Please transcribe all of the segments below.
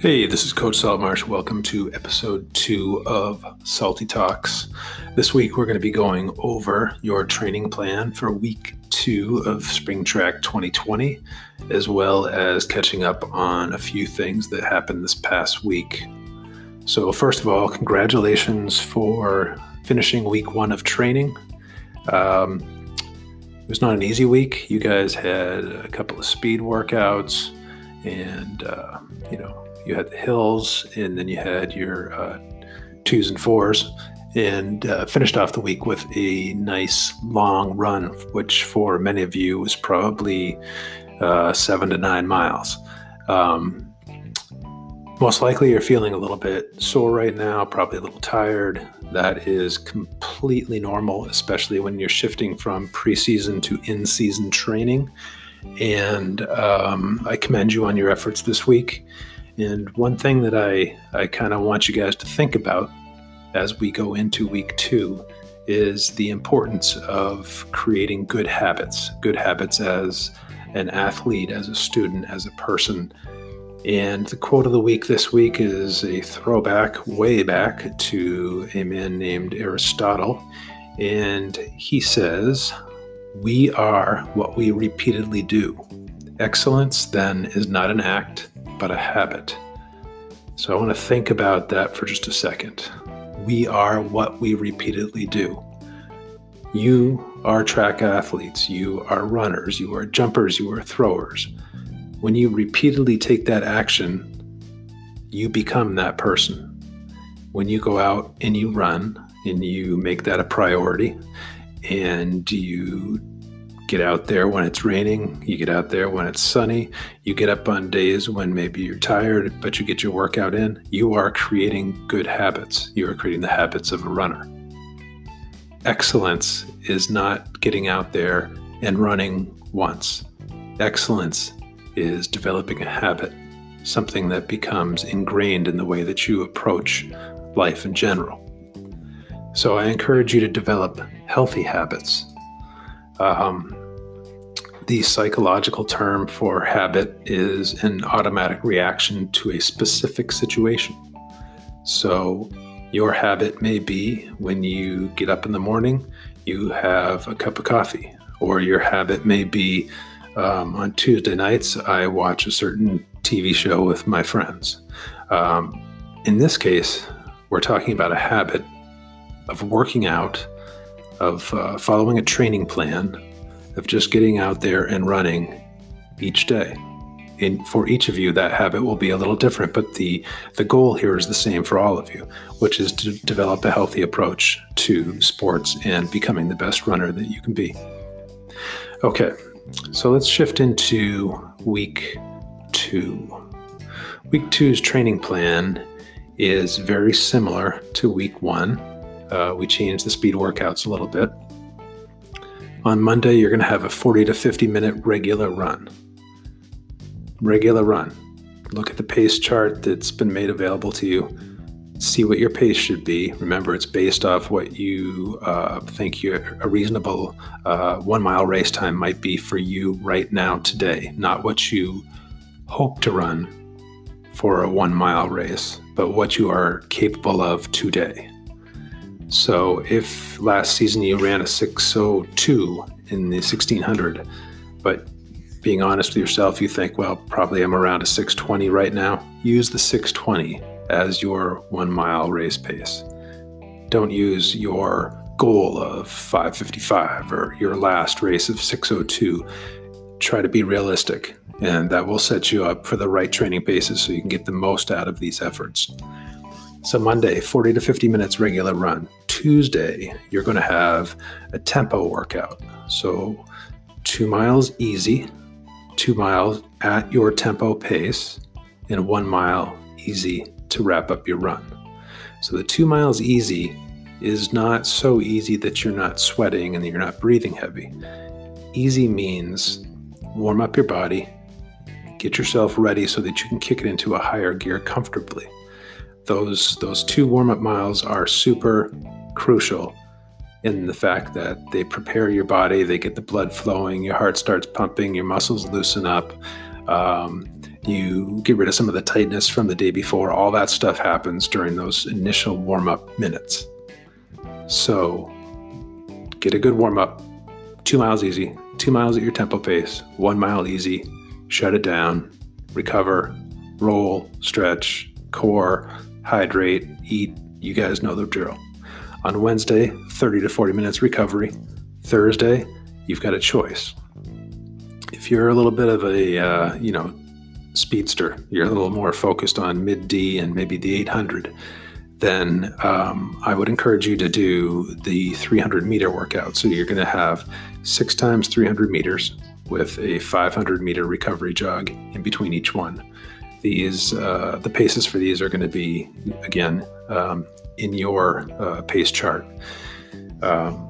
Hey, this is Coach Saltmarsh. Welcome to episode two of Salty Talks. This week we're going to be going over your training plan for week two of Spring Track 2020, as well as catching up on a few things that happened this past week. So, first of all, congratulations for finishing week one of training. Um, it was not an easy week. You guys had a couple of speed workouts, and uh, you know you had the hills, and then you had your uh, twos and fours, and uh, finished off the week with a nice long run, which for many of you was probably uh, seven to nine miles. Um, most likely, you're feeling a little bit sore right now, probably a little tired. That is completely normal, especially when you're shifting from preseason to in season training. And um, I commend you on your efforts this week. And one thing that I, I kind of want you guys to think about as we go into week two is the importance of creating good habits, good habits as an athlete, as a student, as a person and the quote of the week this week is a throwback way back to a man named Aristotle. And he says, We are what we repeatedly do. Excellence, then, is not an act, but a habit. So I want to think about that for just a second. We are what we repeatedly do. You are track athletes, you are runners, you are jumpers, you are throwers. When you repeatedly take that action, you become that person. When you go out and you run and you make that a priority and you get out there when it's raining, you get out there when it's sunny, you get up on days when maybe you're tired, but you get your workout in, you are creating good habits. You are creating the habits of a runner. Excellence is not getting out there and running once. Excellence is developing a habit, something that becomes ingrained in the way that you approach life in general. So I encourage you to develop healthy habits. Um, the psychological term for habit is an automatic reaction to a specific situation. So, your habit may be when you get up in the morning, you have a cup of coffee, or your habit may be um, on Tuesday nights, I watch a certain TV show with my friends. Um, in this case, we're talking about a habit of working out, of uh, following a training plan, of just getting out there and running each day. And for each of you, that habit will be a little different, but the, the goal here is the same for all of you, which is to develop a healthy approach to sports and becoming the best runner that you can be. Okay, so let's shift into week two. Week two's training plan is very similar to week one. Uh, we changed the speed workouts a little bit. On Monday, you're going to have a 40 to 50 minute regular run. Regular run. Look at the pace chart that's been made available to you see what your pace should be. Remember, it's based off what you uh, think your, a reasonable uh, one mile race time might be for you right now, today, not what you hope to run for a one mile race, but what you are capable of today. So, if last season you ran a 602 in the 1600, but being honest with yourself, you think, well, probably I'm around a 620 right now, use the 620 as your one mile race pace. Don't use your goal of 555 or your last race of 602. Try to be realistic, and that will set you up for the right training paces so you can get the most out of these efforts. So, Monday, 40 to 50 minutes regular run. Tuesday, you're going to have a tempo workout. So, two miles easy, two miles at your tempo pace, and one mile easy to wrap up your run. So the two miles easy is not so easy that you're not sweating and you're not breathing heavy. Easy means warm up your body, get yourself ready so that you can kick it into a higher gear comfortably. Those those two warm up miles are super crucial in the fact that they prepare your body, they get the blood flowing, your heart starts pumping, your muscles loosen up. Um, You get rid of some of the tightness from the day before. All that stuff happens during those initial warm up minutes. So get a good warm up. Two miles easy, two miles at your tempo pace, one mile easy, shut it down, recover, roll, stretch, core, hydrate, eat. You guys know the drill. On Wednesday, 30 to 40 minutes recovery. Thursday, you've got a choice. If you're a little bit of a, uh, you know, speedster, you're a little more focused on mid D and maybe the 800, then um, I would encourage you to do the 300 meter workout. So you're going to have six times 300 meters with a 500 meter recovery jog in between each one. These uh, the paces for these are going to be again um, in your uh, pace chart. Um,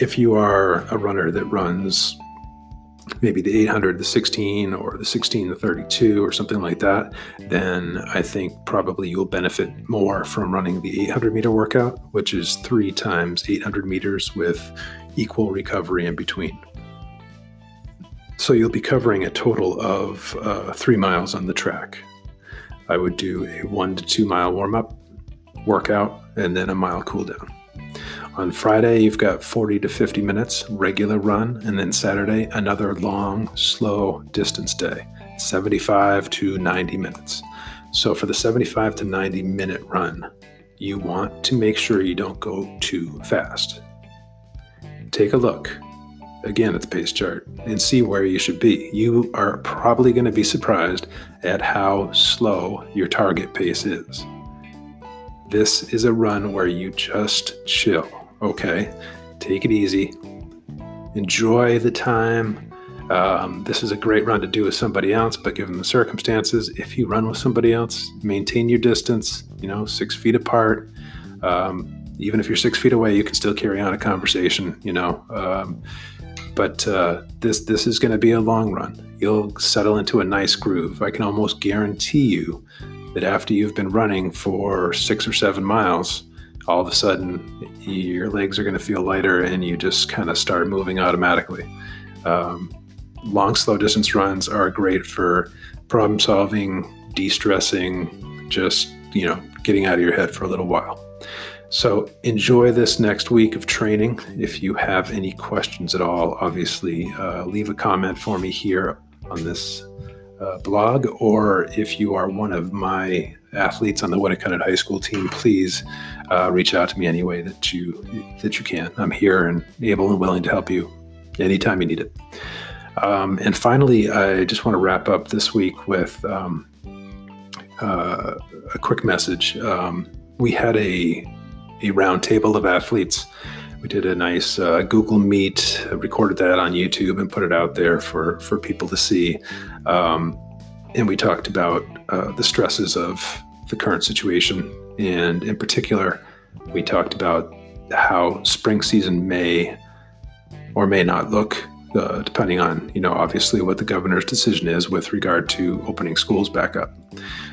if you are a runner that runs maybe the 800, the 16, or the 16, the 32, or something like that, then I think probably you'll benefit more from running the 800 meter workout, which is three times 800 meters with equal recovery in between. So you'll be covering a total of uh, three miles on the track. I would do a one to two mile warm up workout and then a mile cool down. On Friday, you've got 40 to 50 minutes regular run, and then Saturday, another long, slow distance day, 75 to 90 minutes. So, for the 75 to 90 minute run, you want to make sure you don't go too fast. Take a look again at the pace chart and see where you should be. You are probably going to be surprised at how slow your target pace is. This is a run where you just chill okay, take it easy, enjoy the time. Um, this is a great run to do with somebody else, but given the circumstances, if you run with somebody else, maintain your distance, you know, six feet apart. Um, even if you're six feet away, you can still carry on a conversation, you know. Um, but uh, this this is going to be a long run. You'll settle into a nice groove. I can almost guarantee you that after you've been running for six or seven miles, all of a sudden your legs are going to feel lighter and you just kind of start moving automatically. Um, long, slow distance runs are great for problem solving, de stressing, just, you know, getting out of your head for a little while. So enjoy this next week of training. If you have any questions at all, obviously uh, leave a comment for me here on this uh, blog, or if you are one of my athletes on the Winnacunnet High School team, please uh, reach out to me any way that you that you can. I'm here and able and willing to help you anytime you need it. Um, and finally, I just want to wrap up this week with um, uh, a quick message. Um, we had a a roundtable of athletes. We did a nice uh, Google Meet, recorded that on YouTube, and put it out there for for people to see. Um, and we talked about uh, the stresses of the current situation. And in particular, we talked about how spring season may or may not look, uh, depending on, you know, obviously what the governor's decision is with regard to opening schools back up.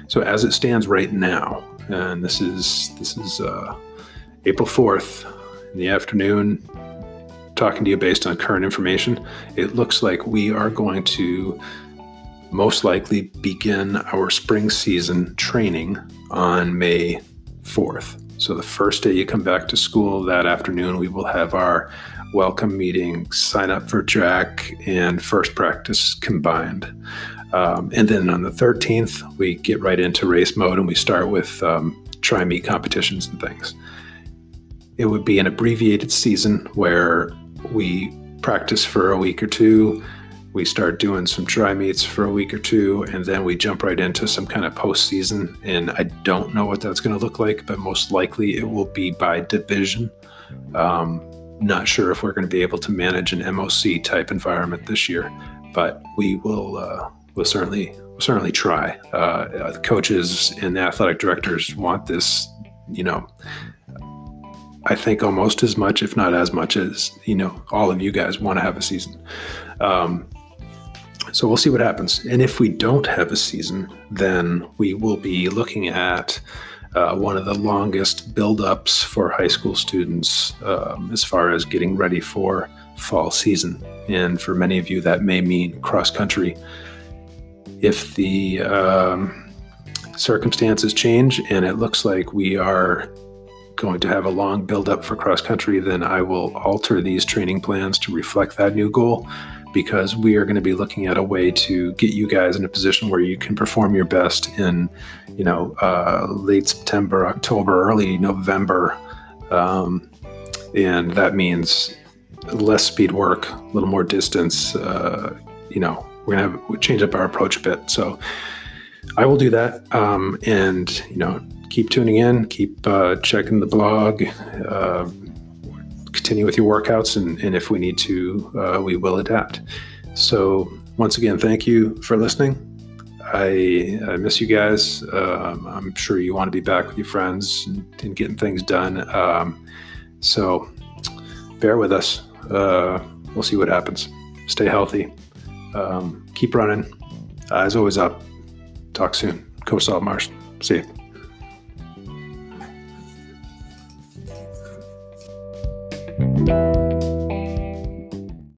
So as it stands right now, and this is this is uh, April 4th in the afternoon, talking to you based on current information, it looks like we are going to most likely begin our spring season training on May 4th. So, the first day you come back to school that afternoon, we will have our welcome meeting, sign up for track, and first practice combined. Um, and then on the 13th, we get right into race mode and we start with um, try meet competitions and things. It would be an abbreviated season where we practice for a week or two, we start doing some dry meets for a week or two, and then we jump right into some kind of postseason. And I don't know what that's going to look like, but most likely it will be by division. Um, not sure if we're going to be able to manage an MOC type environment this year, but we will. Uh, we'll certainly certainly try. Uh, the coaches and the athletic directors want this. You know, I think almost as much, if not as much as you know, all of you guys want to have a season. Um, so we'll see what happens. And if we don't have a season, then we will be looking at uh, one of the longest build-ups for high school students um, as far as getting ready for fall season. And for many of you, that may mean cross country. if the um, circumstances change and it looks like we are going to have a long build up for cross country, then I will alter these training plans to reflect that new goal because we are going to be looking at a way to get you guys in a position where you can perform your best in, you know, uh, late September, October, early November. Um, and that means less speed work, a little more distance. Uh, you know, we're gonna have, change up our approach a bit. So I will do that, um, and you know, keep tuning in, keep uh, checking the blog, uh, continue with your workouts, and, and if we need to, uh, we will adapt. So once again, thank you for listening. I, I miss you guys. Um, I'm sure you want to be back with your friends and, and getting things done. Um, so bear with us. Uh, we'll see what happens. Stay healthy. Um, keep running. Eyes always up. Talk soon. Coach Saltmarsh. See you.